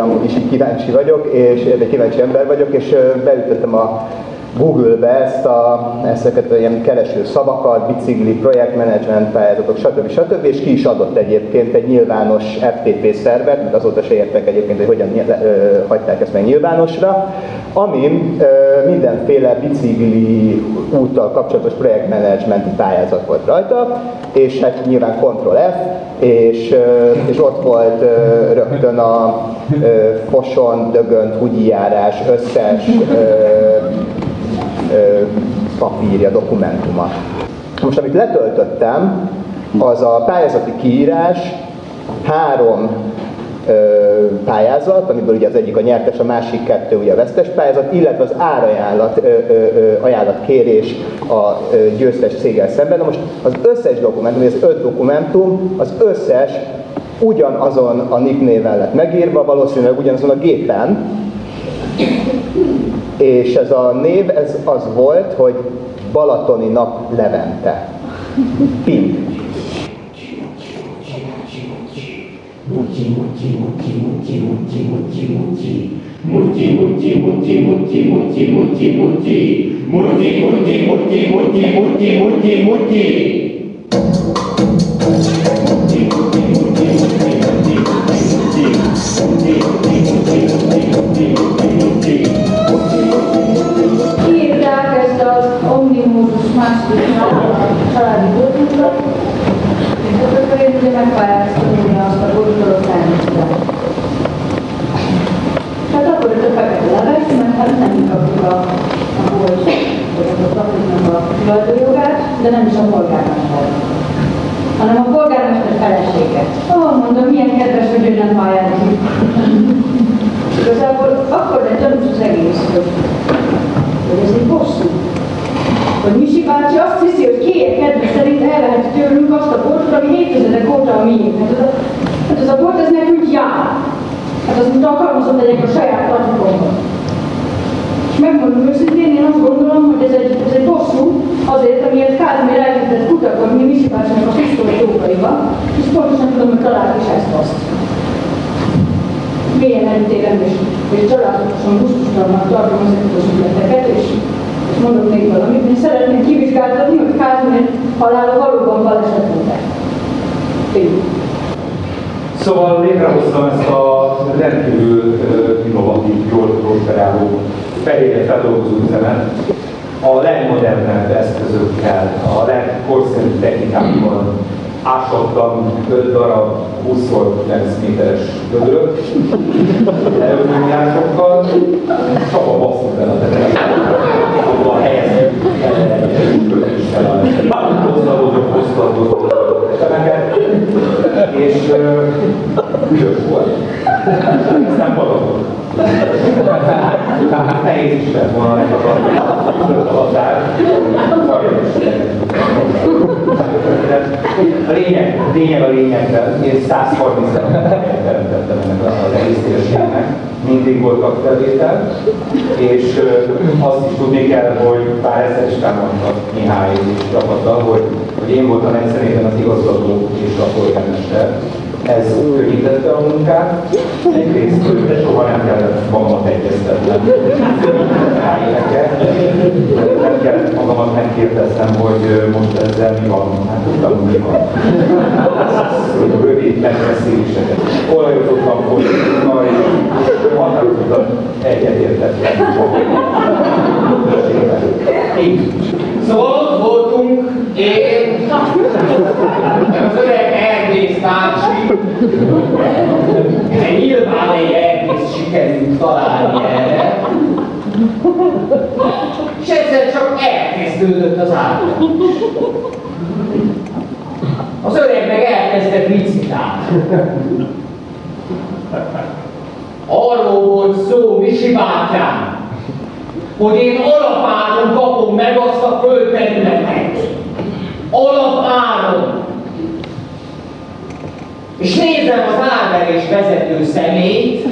amúgy is így kíváncsi vagyok, és egy kíváncsi ember vagyok, és beütöttem a Google-be ezt a, ezeket a ilyen kereső szavakat, bicikli, projektmenedzsment pályázatok, stb. stb. és ki is adott egyébként egy nyilvános FTP szervet, mert azóta se értek egyébként, hogy hogyan ö, hagyták ezt meg nyilvánosra, amin ö, mindenféle bicikli úttal kapcsolatos projektmenedzsmenti pályázat volt rajta, és hát nyilván Ctrl F, és, ö, és ott volt ö, rögtön a ö, Foson, Dögönt, Hugyi járás összes ö, papírja, dokumentuma. Most amit letöltöttem, az a pályázati kiírás három ö, pályázat, amiből ugye az egyik a nyertes, a másik kettő ugye a vesztes pályázat, illetve az árajánlat, ö, ö, ajánlatkérés a ö, győztes céggel szemben. Na most az összes dokumentum, ez öt dokumentum, az összes ugyanazon a nick néven lett megírva, valószínűleg ugyanazon a gépen, és ez a név, ez az volt, hogy Balatoni nap Levente. Pink. Muti, muti. családi a, a bolt, vagy a trafiknak a tulajdonjogát, de nem is a polgármester hanem a polgármester felesége. Ó, oh, mondom, milyen kedves, hogy ő nem pályázik. Igazából akkor lett gyanús az egész, hogy, hogy ez egy bosszú hogy Misi bácsi azt hiszi, hogy kéje kedve szerint elvehet tőlünk azt a boltot, ami évtizedek óta a miénk. Hát ez a, hát ez a bolt, ez nekünk jár. Hát az, mint alkalmazott legyek a saját tartikomban. Megmondom őszintén, én azt gondolom, hogy ez egy, ez egy bosszú azért, amiért Kázmér elkezdett kutatni Misi bácsinak a pisztoly jókaiba, és pontosan tudom, hogy talált is ezt azt. Mélyen elítélem, és, és családatosan gusztustalannak tartom ezeket az ügyleteket, és és mondok még valamit, én szeretném kivizsgáltatni, hogy Kázmér halála valóban baleset volt-e. Szóval létrehoztam ezt a rendkívül innovatív, jól prosperáló fehérje feldolgozó üzemet. A legmodernebb eszközökkel, a legkorszerűbb technikákkal ásottam 5 darab 20x méteres gödröt, előnyásokkal, csak a basszuk el a tetejét. Abban helyeztük el egy kötéssel a hozzáadódó, hozzáadódó esemeket, és ügyök volt. Ez nem padatott. Nehéz is lett volna megakadni a határ. A lényeg, lényeg a lényegben, én 130 teremtettem ennek az egész térségnek, mindig volt aktelvétel, és azt is tudni kell, hogy pár ezer is támadtak Mihály és csapata, hogy, hogy én voltam egy személyben az igazgató és a polgármester, ez könnyítette a munkát, egyrészt de soha nem kellett magamat egyeztetnem. Nem kellett magamat megkérdeztem, hogy most ezzel mi van, hát tudtam, mi van. Rövid megbeszéléseket. Olajozottam folytatva, és határozottan egyetértettem. Szóval ott voltunk, én, az öreg Erdész bácsi, nyilván egy Erdész sikerült találni erre, és egyszer csak elkezdődött az állat. Az öreg meg elkezdett licitálni. Arról volt szó, Misi bátyám, hogy én alapáron kapom meg azt a földterületet. Alapáron. És nézem az árverés vezető szemét,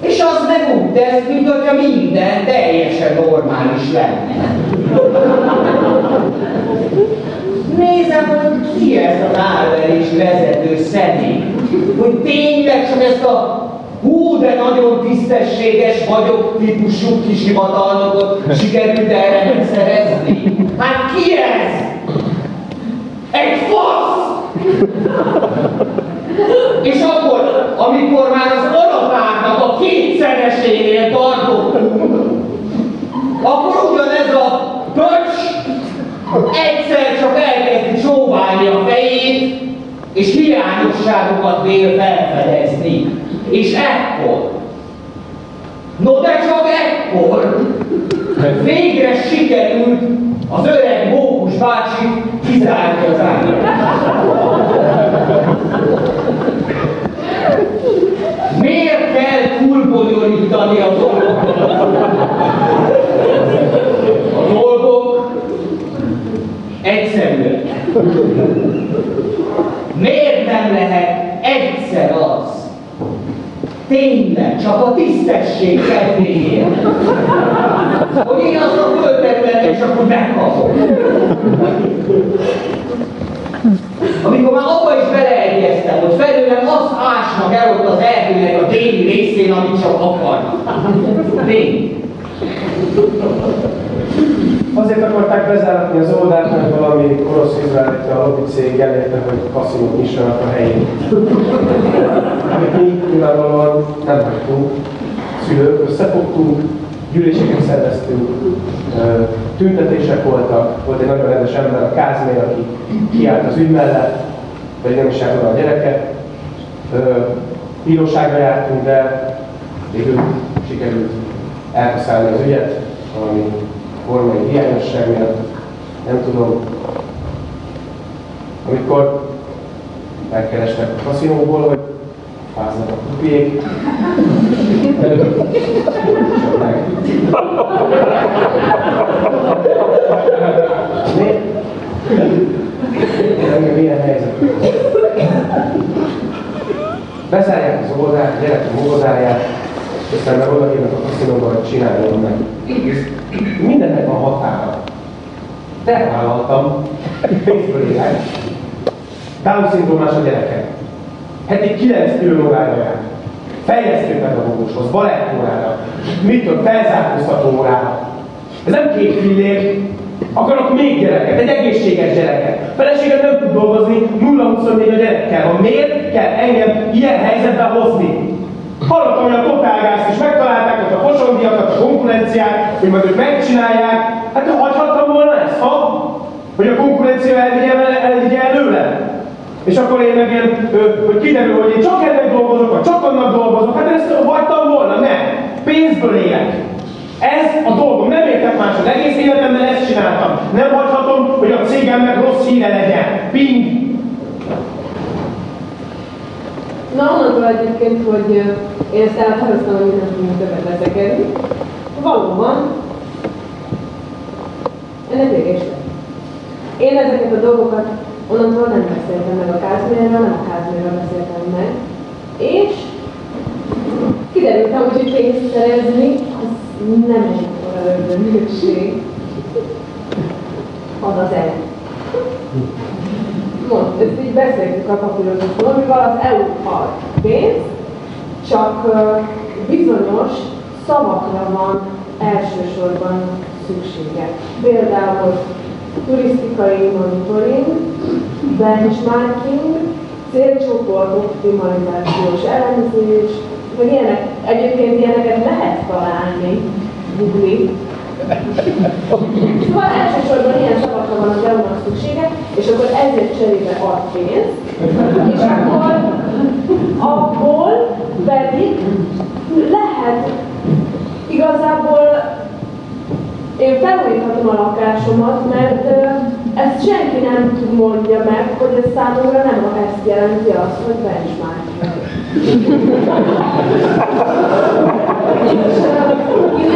és az meg úgy tesz, mint hogyha minden teljesen normális lenne. Nézem, hogy ki ez az árverés vezető személy. Hogy tényleg csak ezt a hú, de nagyon tisztességes vagyok típusú kis hivatalnokot sikerült erre szerezni. Hát ki ez? Egy fasz! És akkor, amikor már az alapárnak a kétszeresénél tartottunk, akkor ugyanez a pöcs egyszer elkezdi csóválni a fejét, és hiányosságokat vél felfedezni. És ekkor, no de csak ekkor, végre sikerült az öreg Mókus bácsi kizárni az Miért kell túlbonyolítani a dolgokat? A dolgok egyszerűek. Miért nem lehet egyszer az, tényleg csak a tisztesség kedvéért, hogy én azt a földterületet csak akkor megkapom. Amikor már abba is beleegyeztem, hogy felőlem azt ásnak el ott az erdőnek a déli részén, amit csak akarnak. Tény. Azért akarták bezáratni az oldalt, mert valami orosz izraelita a lobby cég elérte, hogy kaszinót nyissanak a helyén. Amit mi nyilvánvalóan nem hagytunk. Szülők összefogtunk, gyűléseket szerveztünk, tüntetések voltak, volt egy nagyon rendes ember, a Kázmér, aki kiállt az ügy mellett, vagy nem is oda a gyereket. Bíróságra jártunk, de végül sikerült elkaszállni az ügyet, valami formai hiányosság miatt, nem tudom. Amikor megkerestek a kaszinóból, hogy fáznak a kupiék? Engem milyen helyzet? Beszállják az oldalt, a gyerek a mogodáját, aztán meg oda hívnak a kaszinóba, hogy csináljon meg. Mindennek van határa. Tervállaltam, pénzből élek. Down-szindrómás a gyerekek. Heti 9 külön órára jár. Fejlesztő pedagógushoz, balettórára, mit tudom, felzárkóztató órára. Ez nem két fillér, akarok még gyereket, egy egészséges gyereket. Feleségem nem tud dolgozni, 0-24 a gyerekkel van. Miért kell engem ilyen helyzetbe hozni? Hallottam, hogy a totálgázt is megtalálták, ott a fosondiakat, a konkurenciát, hogy majd ők megcsinálják. Hát hagyhattam volna ezt, ha? Hogy a konkurencia elvigye, elvigye előle. És akkor én meg ilyen, hogy kiderül, hogy én csak ennek dolgozok, vagy csak annak dolgozok, hát ezt hagytam volna, nem. Pénzből élek. Ez a dolgom, nem értek más, az egész életemben ezt csináltam. Nem hagyhatom, hogy a cégemnek rossz híre legyen. Ping! Na, onnantól egyébként, hogy én ezt elhatároztam, hogy nem tudunk többet veszekedni. Valóban, ennek vége. Én ezeket a dolgokat onnantól nem beszéltem meg a Kázmérrel, nem a Kázmérrel beszéltem meg. És kiderültem, hogy pénzt szerezni, az nem egy olyan ördögülség. Az az el mond, ezt így beszéltük a papírozókról, amivel az EU ad pénzt, csak bizonyos szavakra van elsősorban szüksége. Például turisztikai monitoring, benchmarking, célcsoport optimalizációs elemzés, meg ilyenek, egyébként ilyeneket lehet találni Google Szóval elsősorban ilyen szavakra van az EU-nak szüksége, és akkor ezért cserébe ad pénzt, és akkor abból pedig lehet. Igazából én felújíthatom a lakásomat, mert ezt senki nem mondja meg, hogy ez számomra nem ezt jelenti azt, hogy benchmark.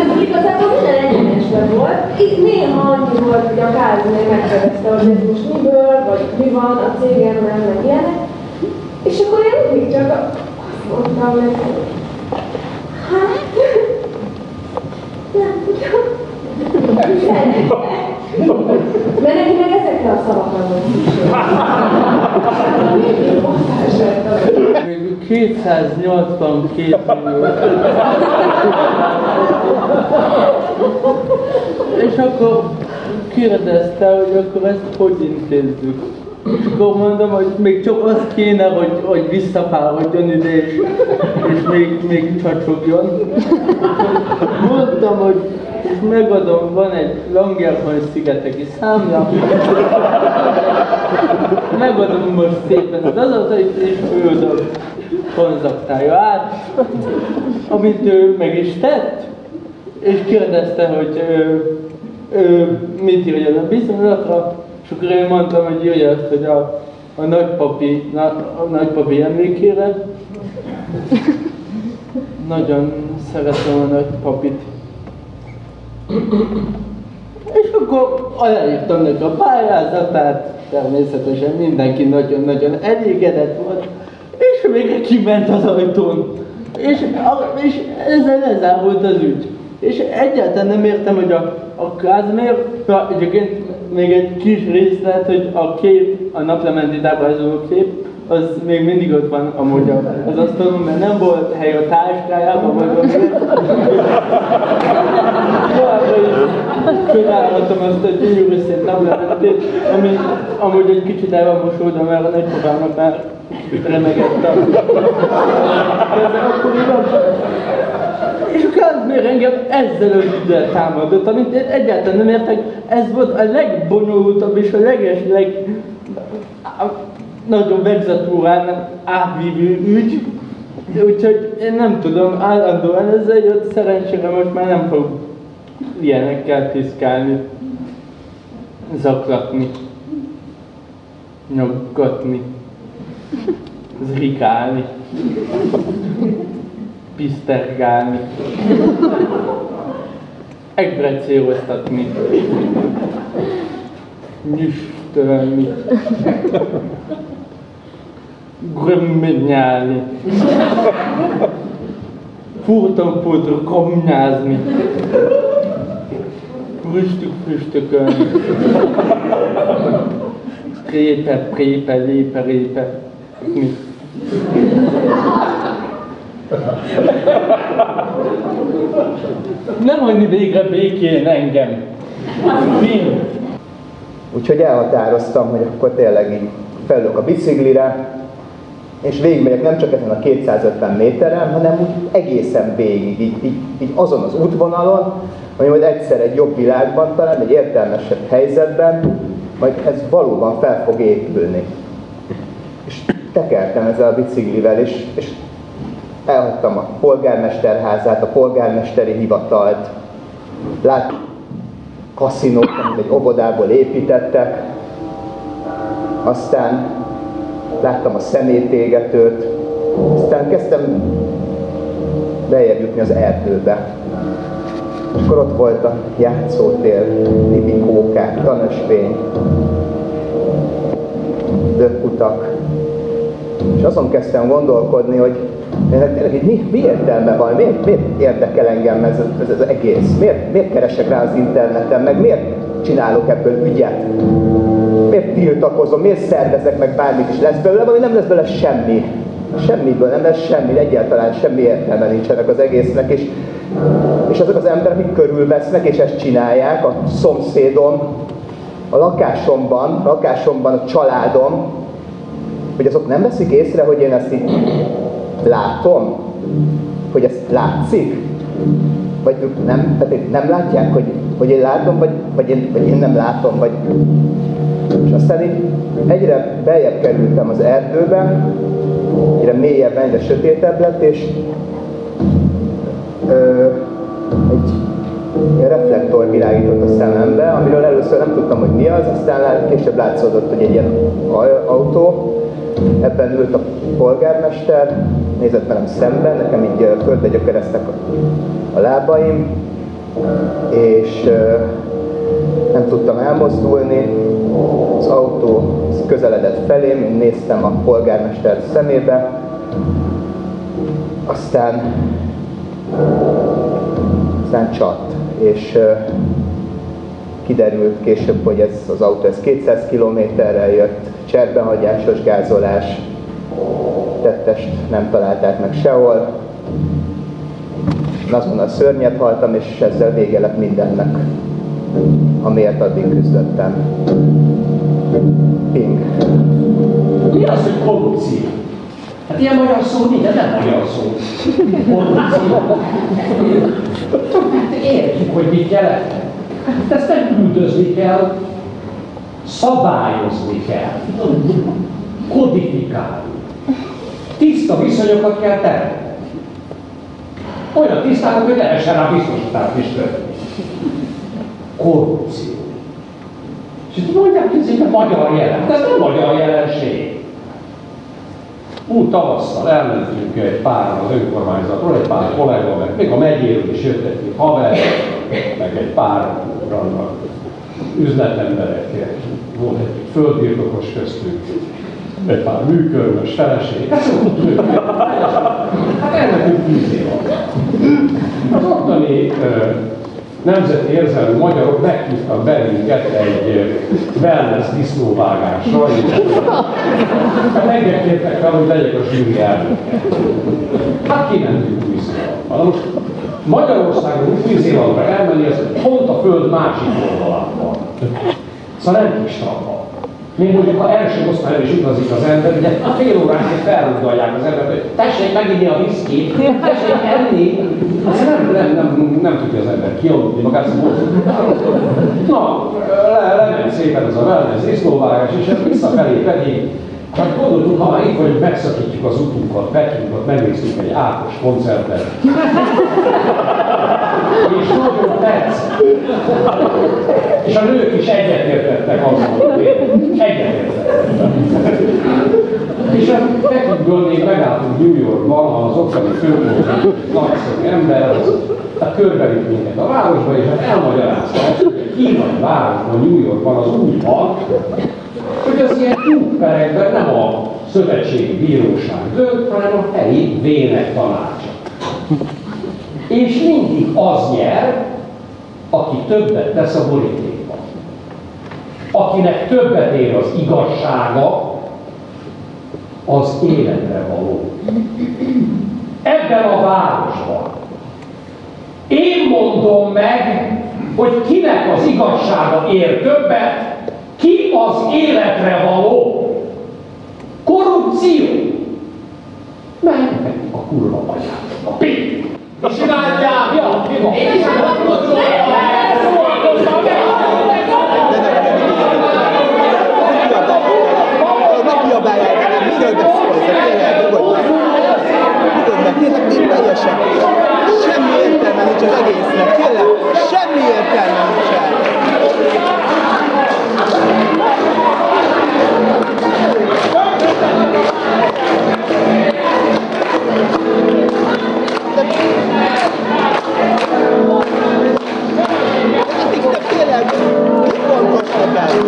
Ez igazából minden egyenesben volt. Itt néha annyi volt, hogy a Kázmér megkérdezte, hogy ez most miből, vagy mi van a cégemben, meg ilyenek. És akkor én mindig csak mondtam neki, hát, nem tudom. Mert neki meg ezekkel a szavakkal volt Végül 282 millió. És akkor kérdezte, hogy akkor ezt hogy intézzük. Akkor mondom, hogy még csak az kéne, hogy, hogy visszapárodjon ide, és, és még, még csacsogjon. Mondtam, hogy és megadom, van egy Langerhans szigeteki számla. Megadom most szépen az adatait, és ő konzaktálja át, amit ő meg is tett, és kérdezte, hogy ő, ő mit írja a bizonylatra, és akkor én mondtam, hogy írja hogy a, a nagypapi, na, a nagypapi emlékére. Nagyon szeretem a nagypapit. És akkor aláírtam neki a pályázatát, természetesen mindenki nagyon-nagyon elégedett volt, és végre kiment az ajtón. És, és ezzel lezárult az ügy. És egyáltalán nem értem, hogy a, a Kázmér, ja, egyébként még egy kis részlet, hogy a kép, a naplementi táblázoló kép, az még mindig ott van amúgy az asztalon, mert nem volt hely a táskájában, vagy valami. Is csodálhatom azt a gyönyörű szép naplementét, ami amúgy egy kicsit el van mosódva, mert a nagypapámnak már remegett a keze akkoriban. És a Kázmér engem ezzel ügyel támadott, amit én egyáltalán nem értek. Ez volt a legbonyolultabb és a leges, leg nagyobb exatúrán átvívő ügy, úgyhogy én nem tudom, állandóan ezzel jött, szerencsére most már nem fog ilyenekkel piszkálni, zaklatni, nyaggatni, zrikálni, pisztergálni, egybrecéloztatni, nyüstölni, grömmnyálni, furtonpótra komnyázni, früstük früstökölni, prépe, prépe, lépe, répe, mi? Nem hagyni végre békén engem. Fin. Úgyhogy elhatároztam, hogy akkor tényleg így felülök a biciklire, és végigmegyek nem csak ezen a 250 méteren, hanem úgy egészen végig, így, így, így azon az útvonalon, hogy majd egyszer egy jobb világban, talán egy értelmesebb helyzetben, majd ez valóban fel fog épülni. És tekertem ezzel a biciklivel, és, és elhagytam a polgármesterházát, a polgármesteri hivatalt, láttam kaszinót, amit egy óvodából építettek, aztán láttam a szemétégetőt, aztán kezdtem lejjebb jutni az erdőbe. És akkor ott volt a játszótér, libikókák, tanösvény, dökkutak. És azon kezdtem gondolkodni, hogy tényleg mi, mi értelme van, miért, miért érdekel engem ez, ez, az egész? Miért, miért keresek rá az interneten, meg miért csinálok ebből ügyet? Miért tiltakozom, miért szervezek meg bármit is? Lesz belőle, vagy nem lesz belőle semmi. Semmiből nem lesz semmi, egyáltalán semmi értelme nincsenek az egésznek, és, és azok az emberek, akik körülvesznek, és ezt csinálják, a szomszédom, a lakásomban, a lakásomban a családom, hogy azok nem veszik észre, hogy én ezt így látom, hogy ezt látszik, vagy ők nem, tehát nem látják, hogy, hogy én látom, vagy, vagy, én, vagy én nem látom, vagy... És aztán így egyre beljebb kerültem az erdőbe, egyre mélyebb, egyre sötétebb lett, és egy ilyen reflektor világított a szemembe, amiről először nem tudtam, hogy mi az, aztán később látszódott, hogy egy ilyen autó, ebben ült a polgármester, nézett velem szemben, nekem így földbe gyökereztek a, lábaim, és nem tudtam elmozdulni, az autó közeledett felém, én néztem a polgármester szemébe, aztán, aztán csat, és kiderült később, hogy ez az autó ez 200 kilométerrel jött, cserbehagyásos gázolás, tettest nem találták meg sehol. Azonnal szörnyet haltam, és ezzel vége lett mindennek, amiért addig küzdöttem. Ping. Mi az, hogy korrupció? Hát ilyen magyar szó nincs, nem magyar szó. Korrupció. Hát értjük, hogy mit jelent. Hát ezt nem üldözni kell, szabályozni kell, kodifikálni. Tiszta viszonyokat kell teremteni. Olyan tiszták, hogy lehessen rá biztosítást is történni. Korrupció. És itt mondják, hogy ez egy magyar jelen. De ez nem magyar jelenség. Úgy tavasszal elmentünk egy pár az önkormányzatról, egy pár kollega, meg még a megyéről is jött egy haver, meg egy pár üzletemberek, volt egy földbirtokos köztünk, egy pár műkörmös feleség, hát hát elmentünk tíz év Az ottani nemzeti érzelmű magyarok meghívtak bennünket egy wellness disznóvágásra, és engem kértek fel, hogy legyek a zsűri elnöke. Hát kimentünk Új-Zélandba. Most Magyarországon Új-Zélandra elmenni, ez pont a föld másik oldalán van. Szóval nem kis trappa. Még mondjuk, ha első osztályon is utazik az ember, ugye a fél óránként felrugdalják az embert, hogy tessék meginni a viszkit, tessék enni. Azt nem, nem, nem, nem tudja az ember kialudni magát, szóval Na, le, lement szépen az a wellness disznóvágás, és visszafelé pedig Hát gondoltuk, ha már itt vagyunk, megszakítjuk az utunkat, Pekingot, megnéztük egy Ákos koncertet. És nagyon tetszett. És a nők is egyetértettek azzal, egyetértettek. És a Pekingből még megálltunk New Yorkban, az ottani főpolgár nagyszerű ember, az tehát körbevitt minket a városba, és hát elmagyarázta hogy a kínai városban, New Yorkban az úgy van, hogy az ilyen útperekben nem a szövetségi bíróság dönt, hanem a helyi vének tanácsa. És mindig az nyer, aki többet tesz a borítékban. Akinek többet ér az igazsága, az életre való. Ebben a városban. Én mondom meg, hogy kinek az igazsága ér többet, ki az életre való? Korrupció. Mennek a kurva agyát. A pénz. És imádják! Ja, mi van? Én is Ne kiabálják, miről beszélsz? Tényleg, nincs teljesen. Semmi értelme nincs az egésznek, tényleg. Semmi értelme nincsen. Tényleg, fontos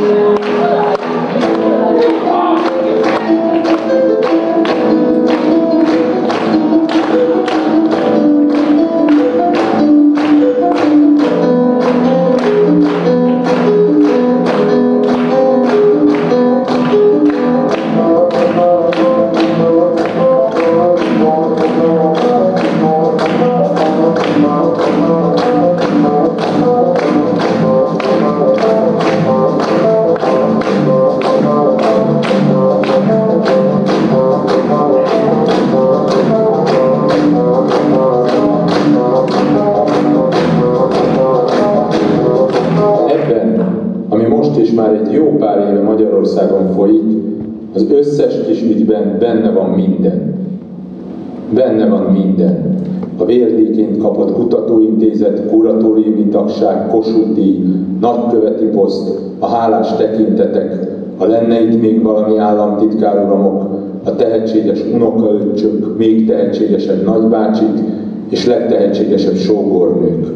nagybácsik, és legtehetségesebb sógornők.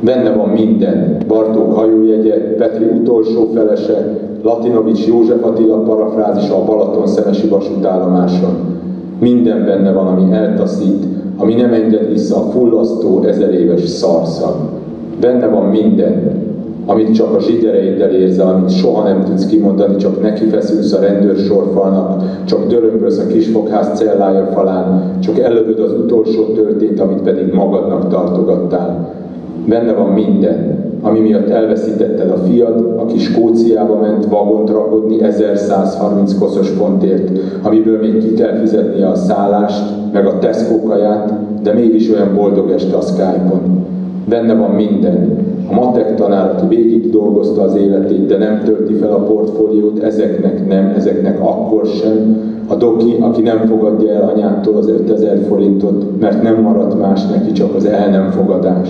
Benne van minden, Bartók hajójegye, Petri utolsó felese, Latinovics József Attila parafrázisa a Balaton szemesi vasútállomáson. Minden benne van, ami eltaszít, ami nem enged vissza a fullasztó ezer éves szarszag. Benne van minden, amit csak a zsigereiddel érzel, amit soha nem tudsz kimondani, csak neki feszülsz a rendőrsorfalnak, csak dörömbölsz a kisfogház cellája falán, csak elővöd az utolsó történt, amit pedig magadnak tartogattál. Benne van minden, ami miatt elveszítetted a fiad, aki Skóciába ment vagont rakodni 1130 koszos pontért, amiből még ki kell fizetnie a szállást, meg a Tesco kaját, de mégis olyan boldog este a Skype-on. Benne van minden. A matek tanár, aki végig dolgozta az életét, de nem tölti fel a portfóliót, ezeknek nem, ezeknek akkor sem. A doki, aki nem fogadja el anyától az 5000 forintot, mert nem maradt más neki, csak az el nem fogadás.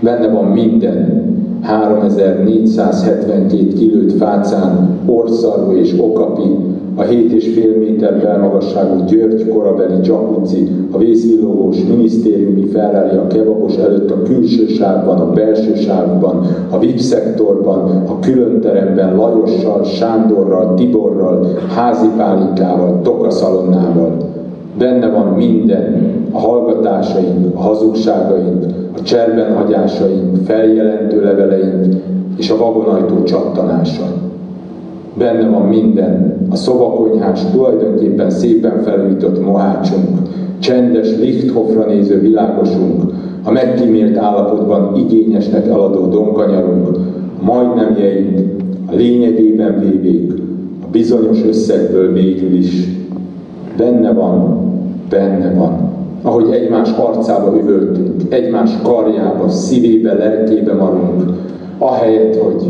Benne van minden. 3472 kilőtt fácán, orszarú és okapi, a 7,5 méter belmagasságú György korabeli jacuzzi, a vészvillogós minisztériumi Ferrari a kebabos előtt a külső sávban, a belső sávban, a VIP szektorban, a külön teremben Lajossal, Sándorral, Tiborral, házi pálinkával, tokaszalonnával. Benne van minden, a hallgatásaink, a hazugságaink, a cserben hagyásaink, feljelentő leveleink és a vagonajtó csattanása. Benne van minden, a szobakonyhás, tulajdonképpen szépen felújított mohácsunk, csendes, Lichthofra néző világosunk, a megkímélt állapotban igényesnek eladó donkanyarunk, a majdnem jeink, a lényegében vévék, a bizonyos összegből végül is. Benne van, benne van. Ahogy egymás arcába üvöltünk, egymás karjába, szívébe, lelkébe marunk, ahelyett, hogy